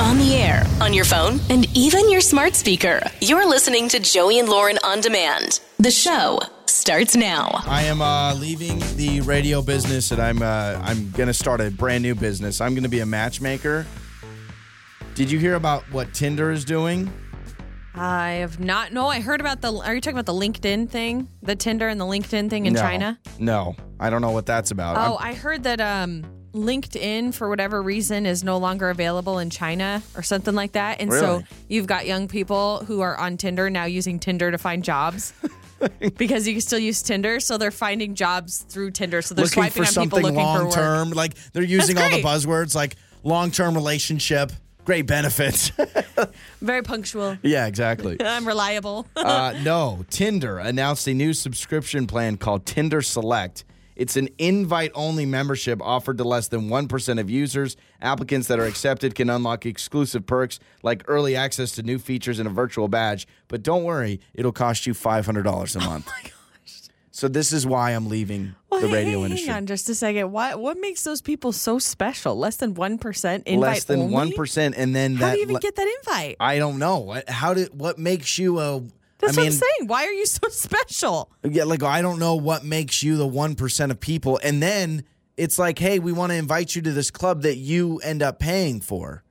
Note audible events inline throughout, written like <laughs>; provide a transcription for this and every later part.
On the air, on your phone, and even your smart speaker. You're listening to Joey and Lauren on demand. The show starts now. I am uh, leaving the radio business, and I'm uh, I'm gonna start a brand new business. I'm gonna be a matchmaker. Did you hear about what Tinder is doing? I have not. No, I heard about the. Are you talking about the LinkedIn thing, the Tinder and the LinkedIn thing in no. China? No, I don't know what that's about. Oh, I'm- I heard that um, LinkedIn, for whatever reason, is no longer available in China or something like that. And so you've got young people who are on Tinder now using Tinder to find jobs. <laughs> because you can still use Tinder, so they're finding jobs through Tinder. So they're looking swiping for on people something looking for long term. Like they're using all the buzzwords like long term relationship, great benefits. <laughs> Very punctual. yeah, exactly. <laughs> I'm reliable. uh, no, Tinder announced a new subscription plan called Tinder Select. It's an invite only membership offered to less than 1% of users. Applicants that are accepted can unlock exclusive perks like early access to new features and a virtual badge. But don't worry, it'll cost you $500 a month. <laughs> Oh my gosh. So, this is why I'm leaving Well, the hey, radio hang industry. on just a second. What what makes those people so special? Less than one percent invite Less than only? 1%. And then How that. do you even le- get that invite? I don't know. How did what makes you a That's I what I'm saying. Why are you so <laughs> special? Yeah, like I don't know what makes you the one percent of people, and then it's like, hey, we want to invite you to this club that you end up paying for,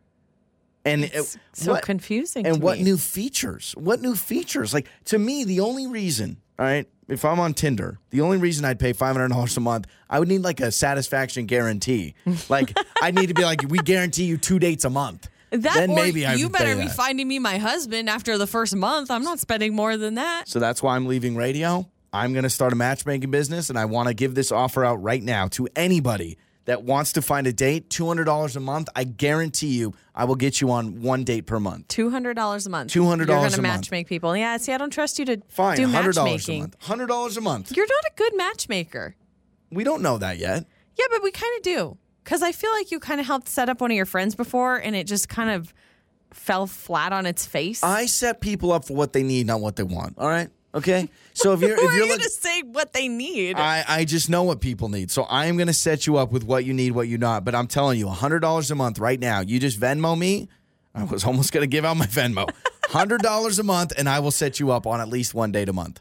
and it- so what- confusing. And what me. new features? What new features? Like to me, the only reason, all right, if I'm on Tinder, the only reason I'd pay five hundred dollars a month, I would need like a satisfaction guarantee. Like <laughs> I need to be like, we guarantee you two dates a month. That then maybe I you would better be that. finding me my husband after the first month. I'm not spending more than that. So that's why I'm leaving radio. I'm going to start a matchmaking business, and I want to give this offer out right now to anybody that wants to find a date. $200 a month. I guarantee you, I will get you on one date per month. Two hundred dollars a month. $200 a You're a gonna month. match make people. Yeah. See, I don't trust you to Fine, do $100 a matchmaking. month. $100 a month. You're not a good matchmaker. We don't know that yet. Yeah, but we kind of do. Because I feel like you kind of helped set up one of your friends before, and it just kind of fell flat on its face. I set people up for what they need, not what they want. All right? Okay? So if <laughs> you're if you're you to say what they need? I, I just know what people need. So I am going to set you up with what you need, what you not. But I'm telling you, $100 a month right now. You just Venmo me. I was almost going to give out my Venmo. <laughs> $100 a month, and I will set you up on at least one date a month.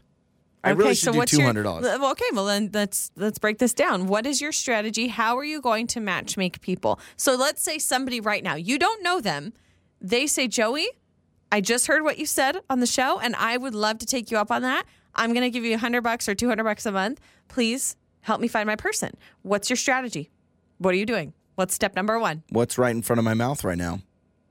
I really should do your- $200. well, okay, well then let's let's break this down. What is your strategy? How are you going to match make people? So let's say somebody right now, you don't know them. They say, "Joey, I just heard what you said on the show and I would love to take you up on that. I'm going to give you 100 bucks or 200 bucks a month. Please help me find my person." What's your strategy? What are you doing? What's step number 1? What's right in front of my mouth right now?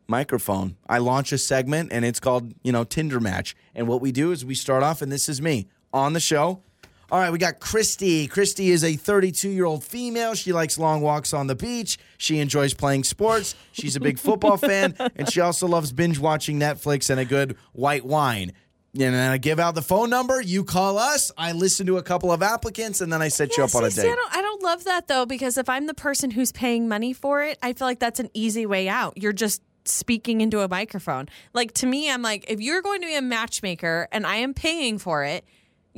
Microphone. I launch a segment, and it's called, you know, Tinder Match. And what we do is we start off, and this is me on the show. All right, we got Christy. Christy is a 32 year old female. She likes long walks on the beach. She enjoys playing sports. She's a big <laughs> football fan, and she also loves binge watching Netflix and a good white wine. And then I give out the phone number. You call us. I listen to a couple of applicants, and then I set you up on a see, date. I don't, I don't love that though because if I'm the person who's paying money for it, I feel like that's an easy way out. You're just speaking into a microphone. Like to me, I'm like, if you're going to be a matchmaker and I am paying for it,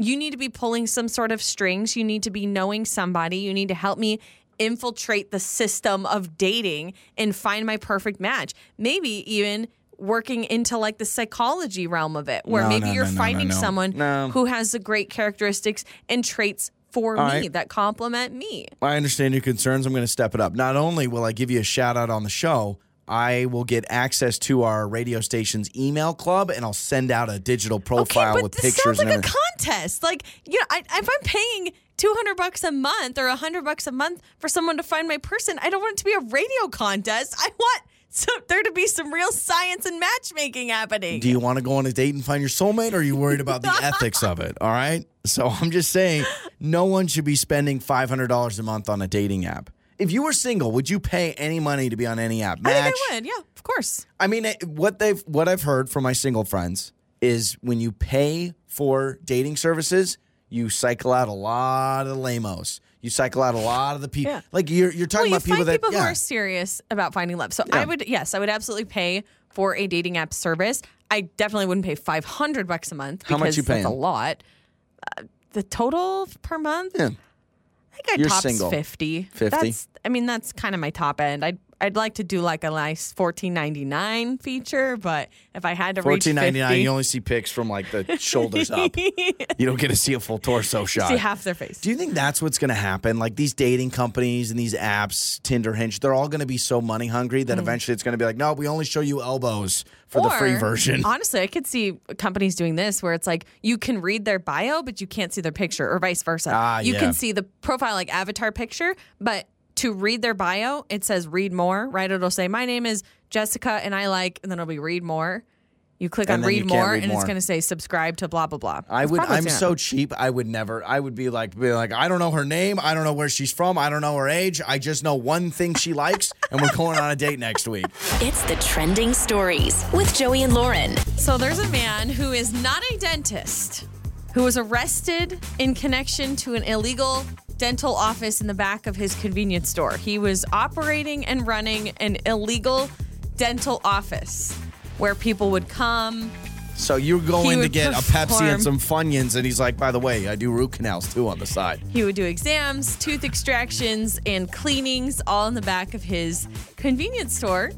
you need to be pulling some sort of strings. You need to be knowing somebody. You need to help me infiltrate the system of dating and find my perfect match. Maybe even working into like the psychology realm of it, where No, maybe no, you're no, no, finding no, no. someone No. who has the great characteristics and traits for All me right. that complement me. I understand your concerns. I'm going to step it up. Not only will I give you a shout out on the show, I will get access to our radio station's email club and I'll send out a digital profile okay, with this pictures sounds like and a contest. Like, you know, I, if I'm paying 200 bucks a month or 100 bucks a month for someone to find my person, I don't want it to be a radio contest. I want so there to be some real science and matchmaking happening. Do you want to go on a date and find your soulmate or are you worried about the <laughs> ethics of it? All right. So I'm just saying no one should be spending $500 a month on a dating app. If you were single, would you pay any money to be on any app? I think I would. Yeah, of course. I mean, it- what they've what I've heard from my single friends is when you pay for dating services, you cycle out a lot of the lamos. You cycle out a lot of the people. Yeah. Like you're you're Well, talking you about people find that people yeah. who are serious about finding love. So Yeah. I would, yes, I would absolutely pay for a dating app service. I definitely wouldn't pay 500 bucks a month How much because you that's a lot. Uh, the total per month? Yeah. I think I You're tops single. 50. 50? That's, I mean, that's kind of my top end. I'd, I'd like to do like a nice fourteen ninety nine feature, but if I had to Fourteen ninety nine. 50, You only see pics from like the shoulders up. <laughs> You don't get to see a full torso shot. see half their face. Do you think that's what's going to happen? Like these dating companies and these apps, Tinder, Hinge, they're all going to be so money hungry that eventually it's going to be like, no, we only show you elbows for the free version. <laughs> Honestly, I could see companies doing this where it's like you can read their bio, but you can't see their picture, or vice versa. Ah, you yeah. can see the profile, like avatar picture, but to read their bio, it says read more, right? It'll say, My name is Jessica and I like, and then it'll be read more. You click And on then you read more, read and more. it's going to say subscribe to blah, blah, blah. I That's would. I'm so gonna cheap. I would never. I would be like, be like, I don't know her name. I don't know where she's from. I don't know her age. I just know one thing she likes, and we're going on a date next week. It's the trending stories with Joey and Lauren. So there's a man who is not a dentist who was arrested in connection to an illegal dental office in the back of his convenience store. He was operating and running an illegal dental office where people would come. So you're going to get a Pepsi and some Funyuns, and he's like, by the way, I do root canals too on the side. He would do exams, tooth extractions, and cleanings all in the back of his convenience store.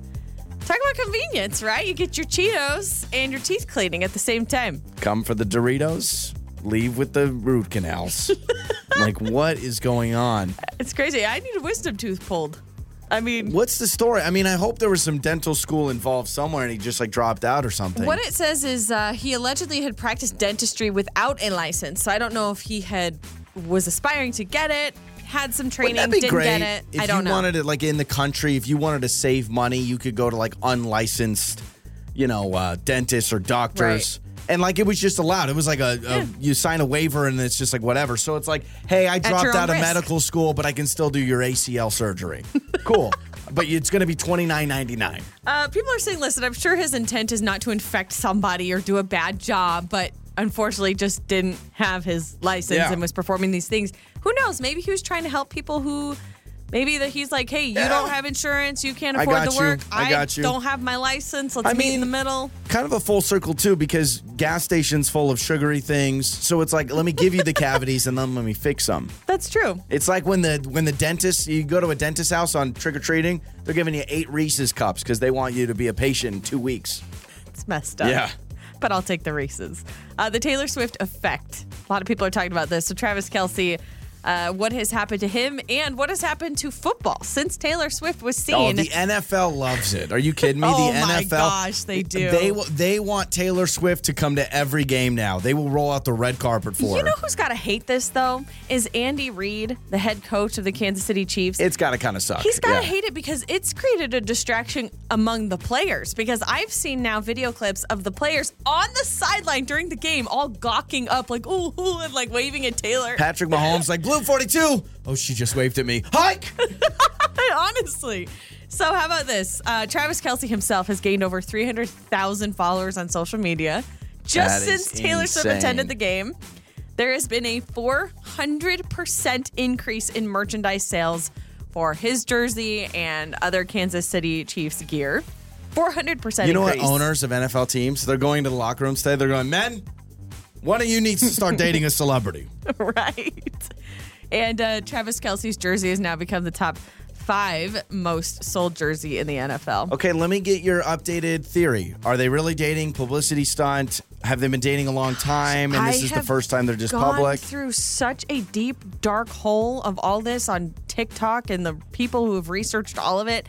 Talk about convenience, right? You get your Cheetos and your teeth cleaning at the same time. Come for the Doritos, leave with the root canals. <laughs> like, what is going on? It's crazy. I need a wisdom tooth pulled. I mean, What's the story? I mean, I hope there was some dental school involved somewhere, and he just like dropped out or something. what it says is uh, he allegedly had practiced dentistry without a license. So I don't know if he had was aspiring to get it, had some training, Wouldn't that be didn't great? get it. If I don't you know. wanted it like in the country, if you wanted to save money, you could go to like unlicensed, you know, uh, dentists or doctors. And like it was just allowed. It was like a, a you sign a waiver and it's just like whatever. So it's like, hey, I dropped out of risk. medical school, but I can still do your ACL surgery. <laughs> cool. But it's going to be twenty nine ninety nine. Uh, people are saying, listen, I'm sure his intent is not to infect somebody or do a bad job, but unfortunately just didn't have his license Yeah. and was performing these things. Who knows? Maybe he was trying to help people who. Maybe that he's like, hey, you Yeah. don't have insurance, you can't afford got the you. work. I got you." don't have my license. Let's I meet in the middle. Kind of a full circle too, because gas stations full of sugary things. So it's like, let me give you the <laughs> cavities and then let me fix them. That's true. It's like when the when the dentist you go to a dentist house on trick or treating, they're giving you eight Reese's cups because they want you to be a patient in two weeks. It's messed up. Yeah. But I'll take the Reese's. Uh, the Taylor Swift effect. A lot of people are talking about this. So, Travis Kelce, uh, what has happened to him and what has happened to football since Taylor Swift was seen? Oh, the NFL loves it. Are you kidding me? <laughs> Oh the my NFL, gosh, they do. They they want Taylor Swift to come to every game now. They will roll out the red carpet for you her. know who's got to hate this, though? Is Andy Reid, the head coach of the Kansas City Chiefs. it's got to kind of suck. He's got to Yeah. hate it because it's created a distraction among the players. Because I've seen now video clips of the players on the sideline during the game, all gawking up, like, ooh, ooh, and like waving at Taylor. Patrick Mahomes like <laughs> blue forty two. Oh, she just waved at me. Hike. <laughs> Honestly. So, how about this? Uh, Travis Kelce himself has gained over 300,000 followers on social media just That since Taylor Swift attended the game. There has been a 400% increase in merchandise sales for his jersey and other Kansas City Chiefs gear. 400% You know what? Owners of NFL teams, they're going to the locker room today. They're going, men. One of you needs to start dating a celebrity. <laughs> right. And uh, Travis Kelce's jersey has now become the top five most sold jersey in the NFL. Okay, let me get your updated theory. Are they really dating? Publicity stunt? Have they been dating a long time? And this I is the have first time they're just gone public? through such a deep, dark hole of all this on TikTok and the people who have researched all of it.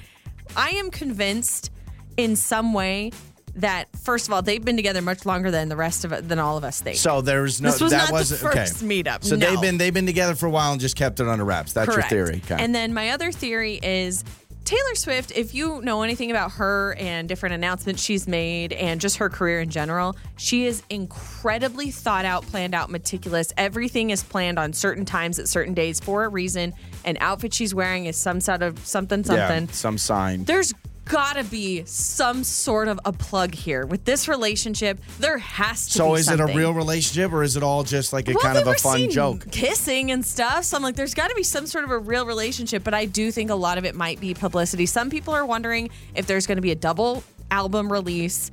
I am convinced in some way that first of all they've been together much longer than the rest of than all of us think. So there's no This was that not the wasn't first okay. meetup, So no. they've been they've been together for a while and just kept it under wraps. That's Correct. your theory. Okay. And then my other theory is Taylor Swift, if you know anything about her and different announcements she's made and just her career in general, she is incredibly thought out, planned out, meticulous. Everything is planned on certain times at certain days for a reason. An outfit she's wearing is some sort of something something. yeah, some sign. There's gotta be some sort of a plug here with this relationship. There has to be So be is it a real relationship or is it all just like a Well, kind of a fun seen joke? kissing and stuff. So I'm like, there's got to be some sort of a real relationship, but I do think a lot of it might be publicity. Some people are wondering if there's going to be a double album release.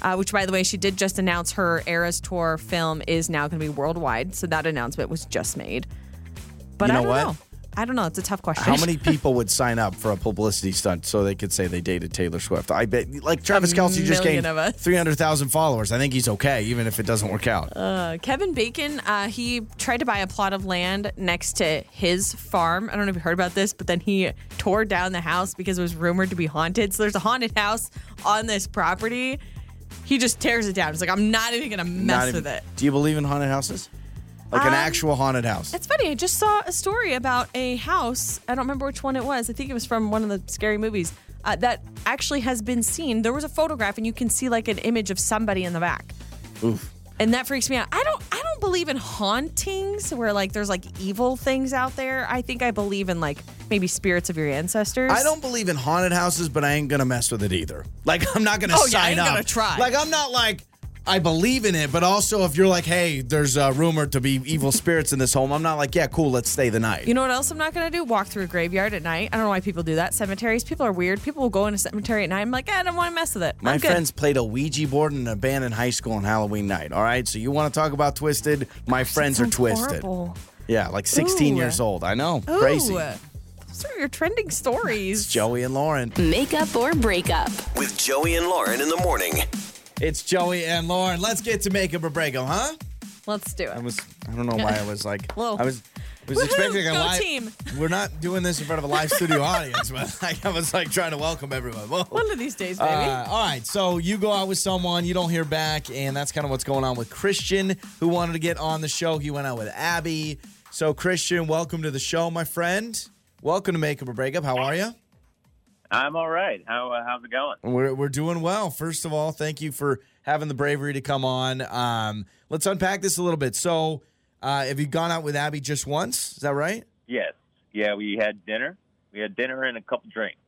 Uh, which, by the way, she did just announce her Eras Tour film is now going to be worldwide. So that announcement was just made. But you know I don't what? know. I don't know. It's a tough question. How many people would sign up for a publicity stunt so they could say they dated Taylor Swift? I bet, like Travis Kelce just gained 300,000 followers. I think he's okay, even if it doesn't work out. Uh, Kevin Bacon, uh, he tried to buy a plot of land next to his farm. I don't know if you heard about this, but then he tore down the house because it was rumored to be haunted. So there's a haunted house on this property. He just tears it down. He's like, I'm not even gonna mess Not with it. Do you believe in haunted houses? Like an Um, actual haunted house? It's funny. I just saw a story about a house. I don't remember which one it was. I think it was from one of the scary movies uh, that actually has been seen. There was a photograph, and you can see like an image of somebody in the back. Oof. and that freaks me out. I don't I don't believe in hauntings where like there's like evil things out there. I think I believe in like maybe spirits of your ancestors. I don't believe in haunted houses, but I ain't gonna mess with it either. Like I'm not gonna Oh, yeah, I sign ain't up. gonna try. Like I'm not like I believe in it, but also if you're like, hey, there's a rumor to be evil spirits in this home, I'm not like, yeah, cool, let's stay the night. You know what else I'm not gonna do? Walk through a graveyard at night. I don't know why people do that. Cemeteries. People are weird. People will go in a cemetery at night. I'm like, "Eh, I don't want to mess with it. My I'm good. friends played a Ouija board in an abandoned high school on Halloween night. All right, so you want to talk about twisted? My friends are twisted. horrible. Yeah, like 16 Ooh. years old. I know, Ooh, crazy. Those are your trending stories. Joey and Lauren. Makeup or breakup. With Joey and Lauren in the morning. It's Joey and Lauren. Let's get to makeup or breakup, huh? Let's do it. I was I don't know why I was like <laughs> Whoa. I was I was Woohoo, expecting a go live team. We're not doing this in front of a live studio audience, <laughs> but like, I was like trying to welcome everyone. Whoa. One of these days, baby. Uh, all right, so you go out with someone, you don't hear back, and that's kind of what's going on with Christian, who wanted to get on the show. He went out with Abby. So, Christian, welcome to the show, my friend. Welcome to Makeup or Breakup. How are you? I'm all right. How uh, how's it going? We're, we're doing well. First of all, thank you for having the bravery to come on. Um, let's unpack this a little bit. So, uh, have you gone out with Abby just once? Is that right? Yes. Yeah, we had dinner. We had dinner and a couple drinks.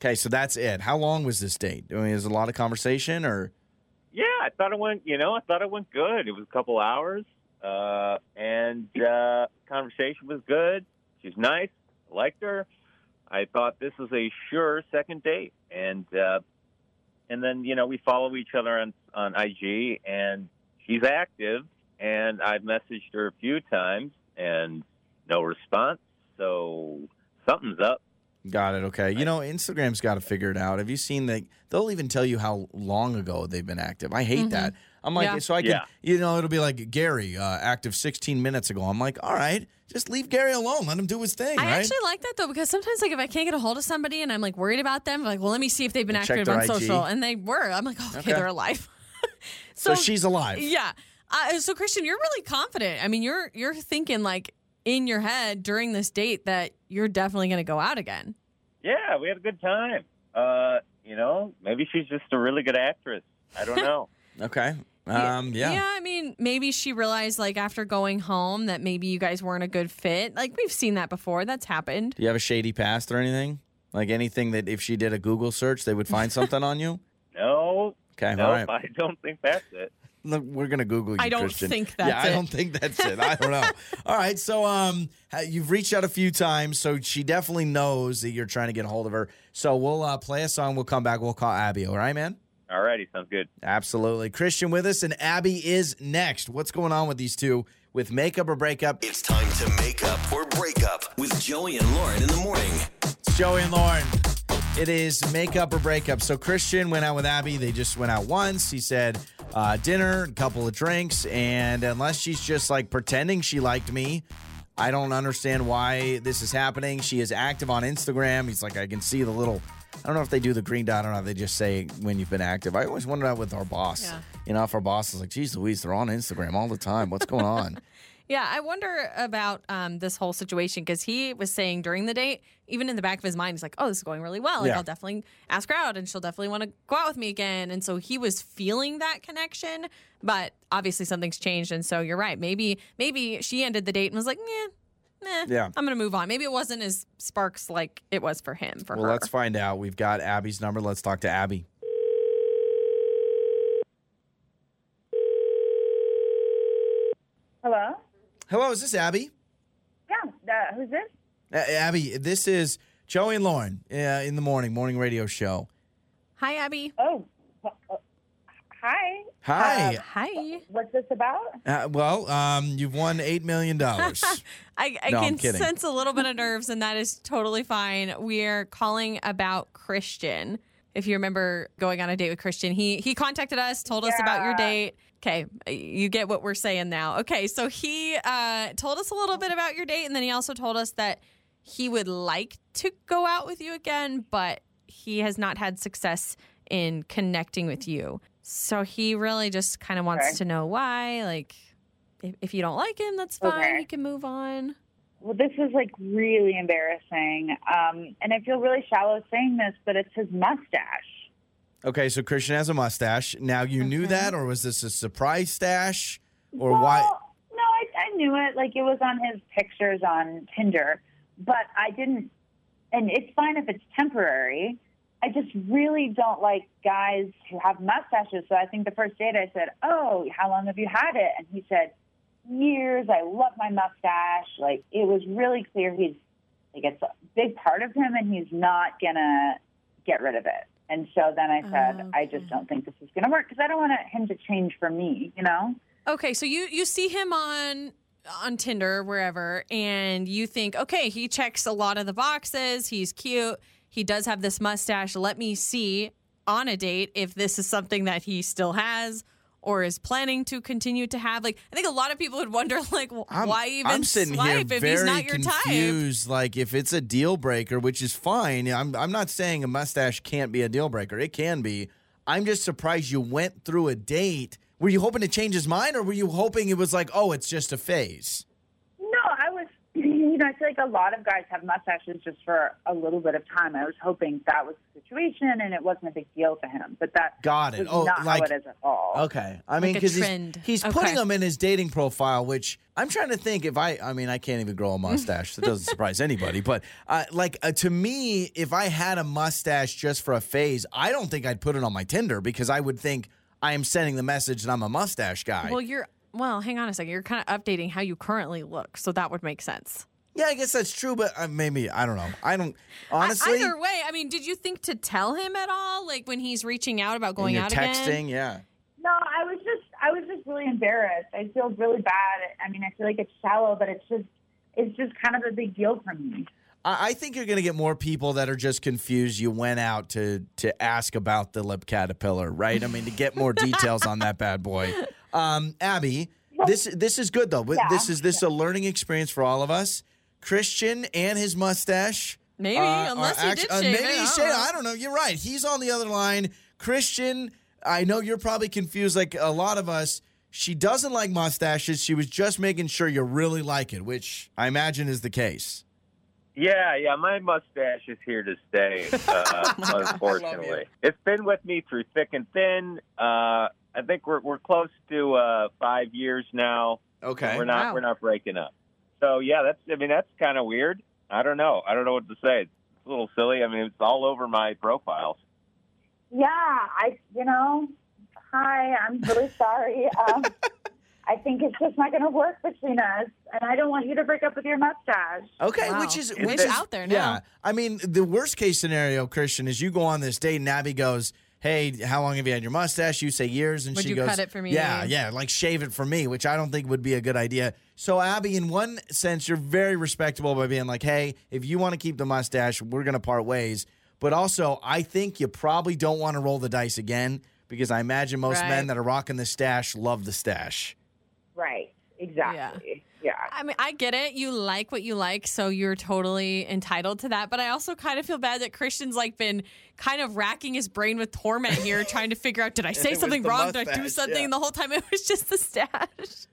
Okay, so that's it. How long was this date? I mean, is a lot of conversation or? Yeah, I thought it went. You know, I thought it went good. It was a couple hours, uh, and uh, conversation was good. She's nice. I liked her. I thought this was a sure second date, and uh, and then you know we follow each other on on IG, and she's active, and I've messaged her a few times, and no response. So something's up. Got it. Okay. You know, Instagram's got to figure it out. Have you seen that? They'll even tell you how long ago they've been active. I hate that. I'm like, Yeah. so I can, Yeah. you know, it'll be like Gary, uh, active 16 minutes ago. I'm like, all right, just leave Gary alone. Let him do his thing, I right? actually like that though because sometimes like if I can't get a hold of somebody and I'm like worried about them, like well let me see if they've been Check active on IG. social, and they were. I'm like, oh, okay, Okay. they're alive. <laughs> so, she's alive. yeah. Uh, so Christian, you're really confident. I mean, you're you're thinking like in your head during this date that you're definitely going to go out again. Yeah, we had a good time. Uh, you know, maybe she's just a really good actress. I don't <laughs> know. Okay. Um, yeah. Yeah, I mean, maybe she realized like after going home that maybe you guys weren't a good fit. Like we've seen that before. That's happened. Do you have a shady past or anything? Like anything that if she did a Google search, they would find <laughs> something on you? No, Okay. no, all right. I don't think that's it. Look, we're gonna Google you. I don't Christian. think Yeah, that's I it. don't think that's it. I don't know. <laughs> All right, so um, you've reached out a few times, so she definitely knows that you're trying to get a hold of her. So we'll uh, play a song. We'll come back. We'll call Abby. All right, man. All righty, sounds good. Absolutely. Christian with us, and Abby is next. What's going on with these two with makeup or breakup? It's time to make up or break up with Joey and Lauren in the morning. It's Joey and Lauren. It is makeup or breakup. So Christian went out with Abby. They just went out once. He said uh, dinner, a couple of drinks, and unless she's just like pretending she liked me, I don't understand why this is happening. She is active on Instagram. He's like, I can see the little. I don't know if they do the green dot. Know if they just say when you've been active. I always wonder that with our boss. Yeah. You know, if our boss is like, geez Louise, they're on Instagram all the time. What's going on? <laughs> Yeah, I wonder about um, this whole situation because he was saying during the date, even in the back of his mind, he's like, "Oh, this is going really well. Like, Yeah. I'll definitely ask her out, and she'll definitely want to go out with me again." And so he was feeling that connection, but obviously something's changed, and so you're right. Maybe maybe she ended the date and was like, "Yeah, nah, Yeah. I'm gonna move on." Maybe it wasn't as sparks like it was for him. For well, her, let's find out. We've got Abby's number. Let's talk to Abby. Hello? Hello, is this Abby? Yeah, uh, who's this? Uh, Abby, this is Joey and Lauren uh, in the morning, morning radio show. hi Abby. Oh, wh- uh, Hi. Hi. Hi. What's this about? Uh, well, um, you've won $8 million. <laughs> I, I No, I'm can sense a little bit of nerves, and that is totally fine. We're calling about Christian. If you remember going on a date with Christian, he he contacted us, told us about your date. Okay, you get what we're saying now. Okay, so he uh, told us a little bit about your date, and then he also told us that he would like to go out with you again, but he has not had success in connecting with you. So he really just kind of wants Okay. to know why. Like, if, if you don't like him, that's fine. Okay. You can move on. Well, this is like really embarrassing. Um, and I feel really shallow saying this, but it's his mustache. okay, so Christian has a mustache. Now, you knew that, or was this a surprise stash? Or well, why? No, I, I knew it. Like it was on his pictures on Tinder, but I didn't. And it's fine if it's temporary. I just really don't like guys who have mustaches. So I think the first date I said, "Oh, how long have you had it?" And he said, "Years. I love my mustache." Like it was really clear he's like it's a big part of him, and he's not gonna get rid of it. And so then I said, oh, "I just don't think this is gonna work because I don't want him to change for me." You know. Okay, so you you see him on on Tinder wherever, and you think, okay, he checks a lot of the boxes. He's cute. He does have this mustache. Let me see on a date if this is something that he still has or is planning to continue to have. Like, I think a lot of people would wonder, <laughs> like, w- I'm, why even I'm sitting swipe here if very he's not your type? confused. Like, if it's a deal breaker, which is fine. I'm, I'm not saying a mustache can't be a deal breaker. It can be. I'm just surprised you went through a date. Were you hoping to change his mind, or were you hoping it was like, oh, it's just a phase? No, I was, you know, I feel like a lot of guys have mustaches just for a little bit of time. I was hoping that was the situation and it wasn't a big deal to him, but that Got it. was Oh, not like- how it is at all. Okay. I mean, because trend. he's, he's Okay. putting them in his dating profile, which I'm trying to think if I, I mean, I can't even grow a mustache. That doesn't surprise <laughs> anybody. But uh, like uh, to me, if I had a mustache just for a phase, I don't think I'd put it on my Tinder because I would think I am sending the message that I'm a mustache guy. Well, you're well. Hang on a second. You're kind of updating how you currently look, so that would make sense. Yeah, I guess that's true, but uh, maybe I don't know. I don't honestly. Either way, I mean, did you think to tell him at all, like when he's reaching out about when going you're out texting, again? yeah. No, I was just, I was just really embarrassed. I feel really bad. I mean, I feel like it's shallow, but it's just, it's just kind of a big deal for me. I I think you're going to get more people that are just confused. You went out to to ask about the lip caterpillar, right? I mean, to get more details on that bad boy. <laughs> Um, Abby, this this is good though. Yeah. This is this is a learning experience for all of us. Christian and his mustache. Maybe, uh, unless are he did uh, shave maybe it. he I shaved. don't know. I don't know. You're right. He's on the other line. Christian, I know you're probably confused, like a lot of us. She doesn't like mustaches. She was just making sure you really like it, which I imagine is the case. Yeah, yeah, my mustache is here to stay. <laughs> Uh, unfortunately, it's been with me through thick and thin. Uh, I think we're we're close to uh, five years now. Okay. We're not Wow. we're not breaking up. So yeah, that's I mean that's kind of weird. I don't know. I don't know what to say. It's a little silly. I mean, it's all over my profiles. Yeah, I, you know, hi, I'm really sorry. <laughs> Um, I think it's just not going to work between us, and I don't want you to break up with your mustache. Okay, Wow. which is which is out there now. Yeah, I mean, the worst case scenario, Christian, is you go on this date and Abby goes, "Hey, how long have you had your mustache?" You say years, and Would she you goes, cut it for me? Yeah, yeah, like shave it for me, which I don't think would be a good idea. So, Abby, in one sense, you're very respectable by being like, "Hey, if you want to keep the mustache, we're gonna part ways." But also, I think you probably don't want to roll the dice again because I imagine most Right. men that are rocking the stash love the stash. Right, exactly. Yeah. I mean, I get it. You like what you like, so you're totally entitled to that. But I also kind of feel bad that Christian's like been kind of racking his brain with torment here, trying to figure out did I <laughs> say something the wrong? Did I do something? yeah. And the whole time <laughs> it was just the stash.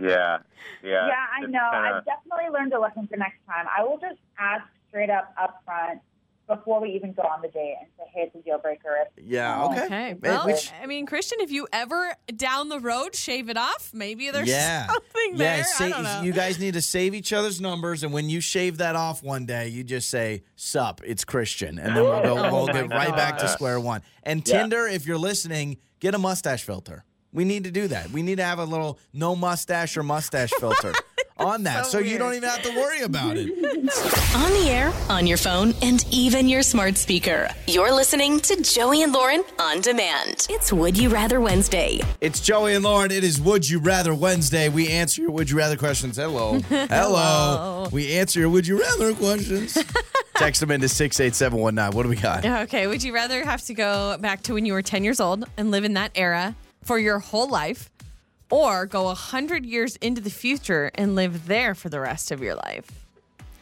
Yeah, yeah. Yeah, I know. kinda- I've definitely learned a lesson for next time. I will just ask straight up up front before we even go on the date and say, hey, it's a deal breaker. If, Yeah, okay. Okay. Well, which- I mean, Christian, if you ever down the road shave it off, maybe there's yeah. <laughs> something yeah, there. sa- I don't know. you guys need to save each other's numbers, and when you shave that off one day, you just say "Sup, it's Christian," and then we'll go. <laughs> Oh we'll get right back to square one. And Yeah. Tinder, if you're listening, get a mustache filter. We need to do that. We need to have a little no mustache or mustache <laughs> filter. on that, so, so you don't even have to worry about it. <laughs> On the air, on your phone, and even your smart speaker. You're listening to Joey and Lauren on demand. It's Would You Rather Wednesday. It's Joey and Lauren. It is Would You Rather Wednesday. We answer your Would You Rather questions. Hello. <laughs> Hello. We answer your Would You Rather questions. Text them into 68719. What do we got? Okay, would you rather have to go back to when you were 10 years old and live in that era for your whole life or go 100 years into the future and live there for the rest of your life?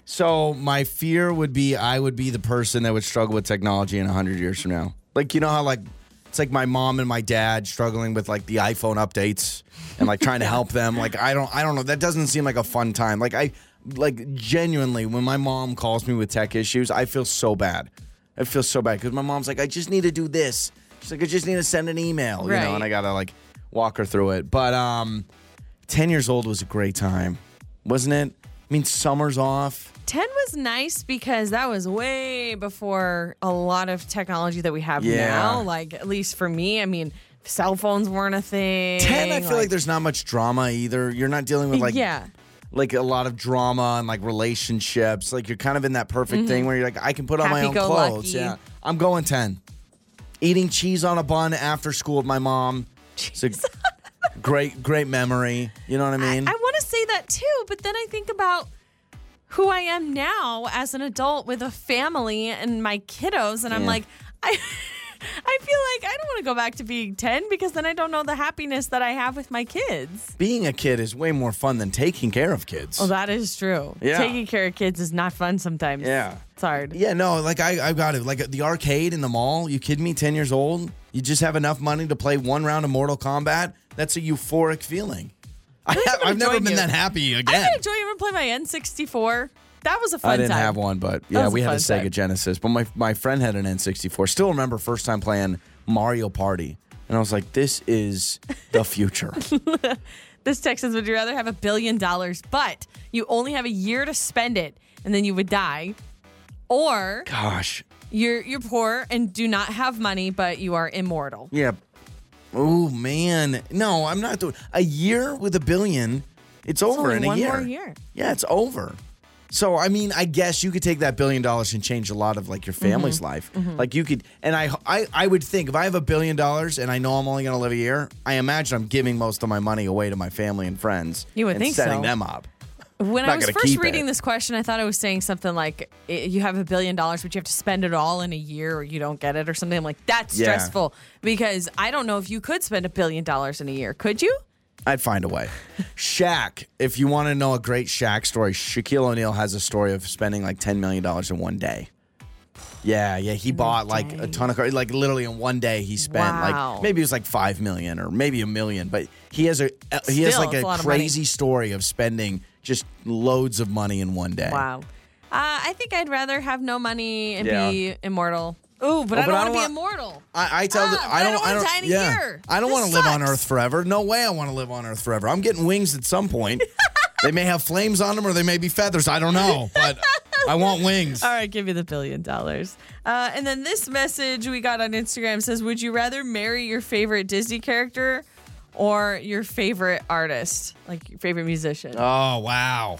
So, my fear would be I would be the person that would struggle with technology in 100 years from now. Like, you know how, like, it's like my mom and my dad struggling with like the iPhone updates and like trying to help them. <laughs> Like, I don't, I don't know. That doesn't seem like a fun time. Like, I, like, genuinely, when my mom calls me with tech issues, I feel so bad. I feel so bad because my mom's like, I just need to do this. She's like, I just need to send an email, you know, and I gotta like walk her through it. But um, 10 years old was a great time, wasn't it? I mean, summer's off. 10 was nice because that was way before a lot of technology that we have Yeah. now. Like, at least for me, I mean, cell phones weren't a thing. 10 i feel like, there's not much drama either you're not dealing with like yeah. like a lot of drama and like relationships like you're kind of in that perfect thing where you're like i can put on my own Happy-go-lucky. clothes yeah i'm going 10 eating cheese on a bun after school with my mom. It's a great great memory. You know what i mean? I want to say that too, but then I think about who I am now as an adult with a family and my kiddos, and I'm like, I. <laughs> I feel like I don't want to go back to being 10 because then I don't know the happiness that I have with my kids. being a kid is way more fun than taking care of kids Well, that is true. Yeah. Taking care of kids is not fun sometimes. Yeah. It's hard. Yeah, no, like I, I got it. Like the arcade in the mall. You kidding me? Ten years old. You just have enough money to play one round of Mortal Kombat. That's a euphoric feeling. I have, I've never been you. that happy I again. didn't enjoy even play my N64. That was a fun I didn't time. have one, but yeah, was we a had a fun Sega time. Genesis. But my my friend had an N64. Still remember first time playing Mario Party, and I was like, "This is the future." <laughs> This text says, would you rather have a billion dollars, but you only have a year to spend it and then you would die? Or Gosh, you're you're poor and do not have money, but you are immortal. yeah. Oh man, no, I'm not doing a year with a billion. It's over only in a one year. more year. Yeah, it's over. So I mean, I guess you could take that billion dollars and change a lot of like your Mm-hmm. family's life. Like you could, and I, I, I would think if I have a billion dollars and I know I'm only going to live a year, I imagine I'm giving most of my money away to my family and friends. You would and think setting so. them up. When I was first reading it. this question, I thought I was saying something like you have a billion dollars, but you have to spend it all in a year or you don't get it or something. I'm like, that's Yeah. stressful because I don't know if you could spend a billion dollars in a year. Could you? I'd find a way. Shaq, if you want to know a great Shaq story, Shaquille O'Neal has a story of spending like $10 million in one day. Yeah, yeah. He bought like a ton of cars. Like literally in one day, he spent Wow. like maybe it was like five million or maybe a million. But he has a uh, he has Still, like it's a a lot of money. crazy story of spending just loads of money in one day. Wow. Uh, I think I'd rather have no money and Yeah. be immortal. Ooh, but Oh, I but don't want to be immortal. I, I tell Ah, the, I don't I don't wanna die in a yeah. year. I don't want to live on. Earth forever. No way I want to live on Earth forever. I'm getting wings at some point. <laughs> they may have flames on them or they may be feathers. I don't know, but I want wings. All right, give you the billion dollars. Uh, and then this message we got on Instagram says, "Would you rather marry your favorite Disney character or your favorite artist, like your favorite musician?" Oh wow,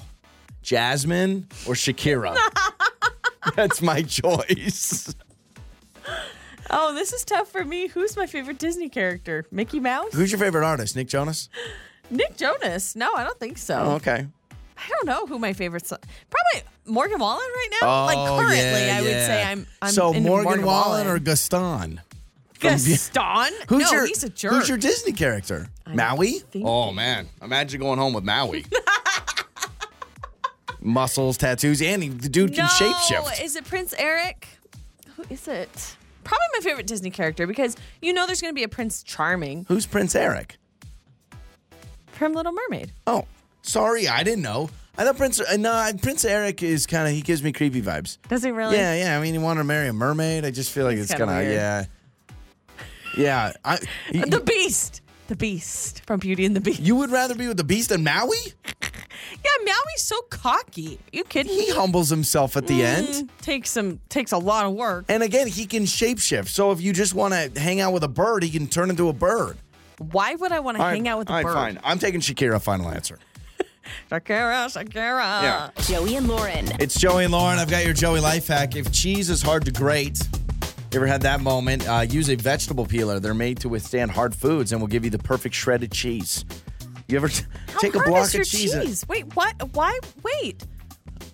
Jasmine or Shakira? <laughs> That's my choice. Oh, this is tough for me. Who's my favorite Disney character? Mickey Mouse? Who's your favorite artist? Nick Jonas? Nick Jonas? No, I don't think so. Oh, okay. I don't know who my favorite. So- Probably Morgan Wallen right now. like Oh, currently, yeah, I would yeah. say I'm. I'm so into Morgan, Wallen, or Gaston? from Gaston? <laughs> Who's no, your he's a jerk. Who's your Disney character? Maui? thinking. Oh man, imagine going home with Maui. <laughs> Muscles, tattoos, and he, the dude can no, shapeshift. is it Prince Eric? Who is it? Probably my favorite Disney character because you know there's going to be a Prince Charming Who's Prince Eric? from Little Mermaid. Oh, sorry, I didn't know. I thought Prince. Uh, no, Prince Eric is kind of. He gives me creepy vibes. Does he really? Yeah, yeah. I mean, you want to marry a mermaid? I just feel like It's it's, kind of yeah. Yeah, I. y- <laughs> The Beast. The Beast from Beauty and the Beast. you would rather be with the Beast than Maui? Yeah, Maui's so cocky. you kidding He me? humbles himself at the end. Mm, takes some takes a lot of work. And again, he can shapeshift. So if you just want to hang out with a bird, he can turn into a bird. Why would I want to hang out with a all right, bird? fine. I'm taking Shakira. Final answer. <laughs> Shakira, Shakira. Yeah. Joey and Lauren. It's Joey and Lauren. I've got your Joey life hack. If cheese is hard to grate, you ever had that moment? Uh, use a vegetable peeler. They're made to withstand hard foods and will give you the perfect shredded cheese. You ever t- take a block of cheese? and- Wait, what? Why? Wait.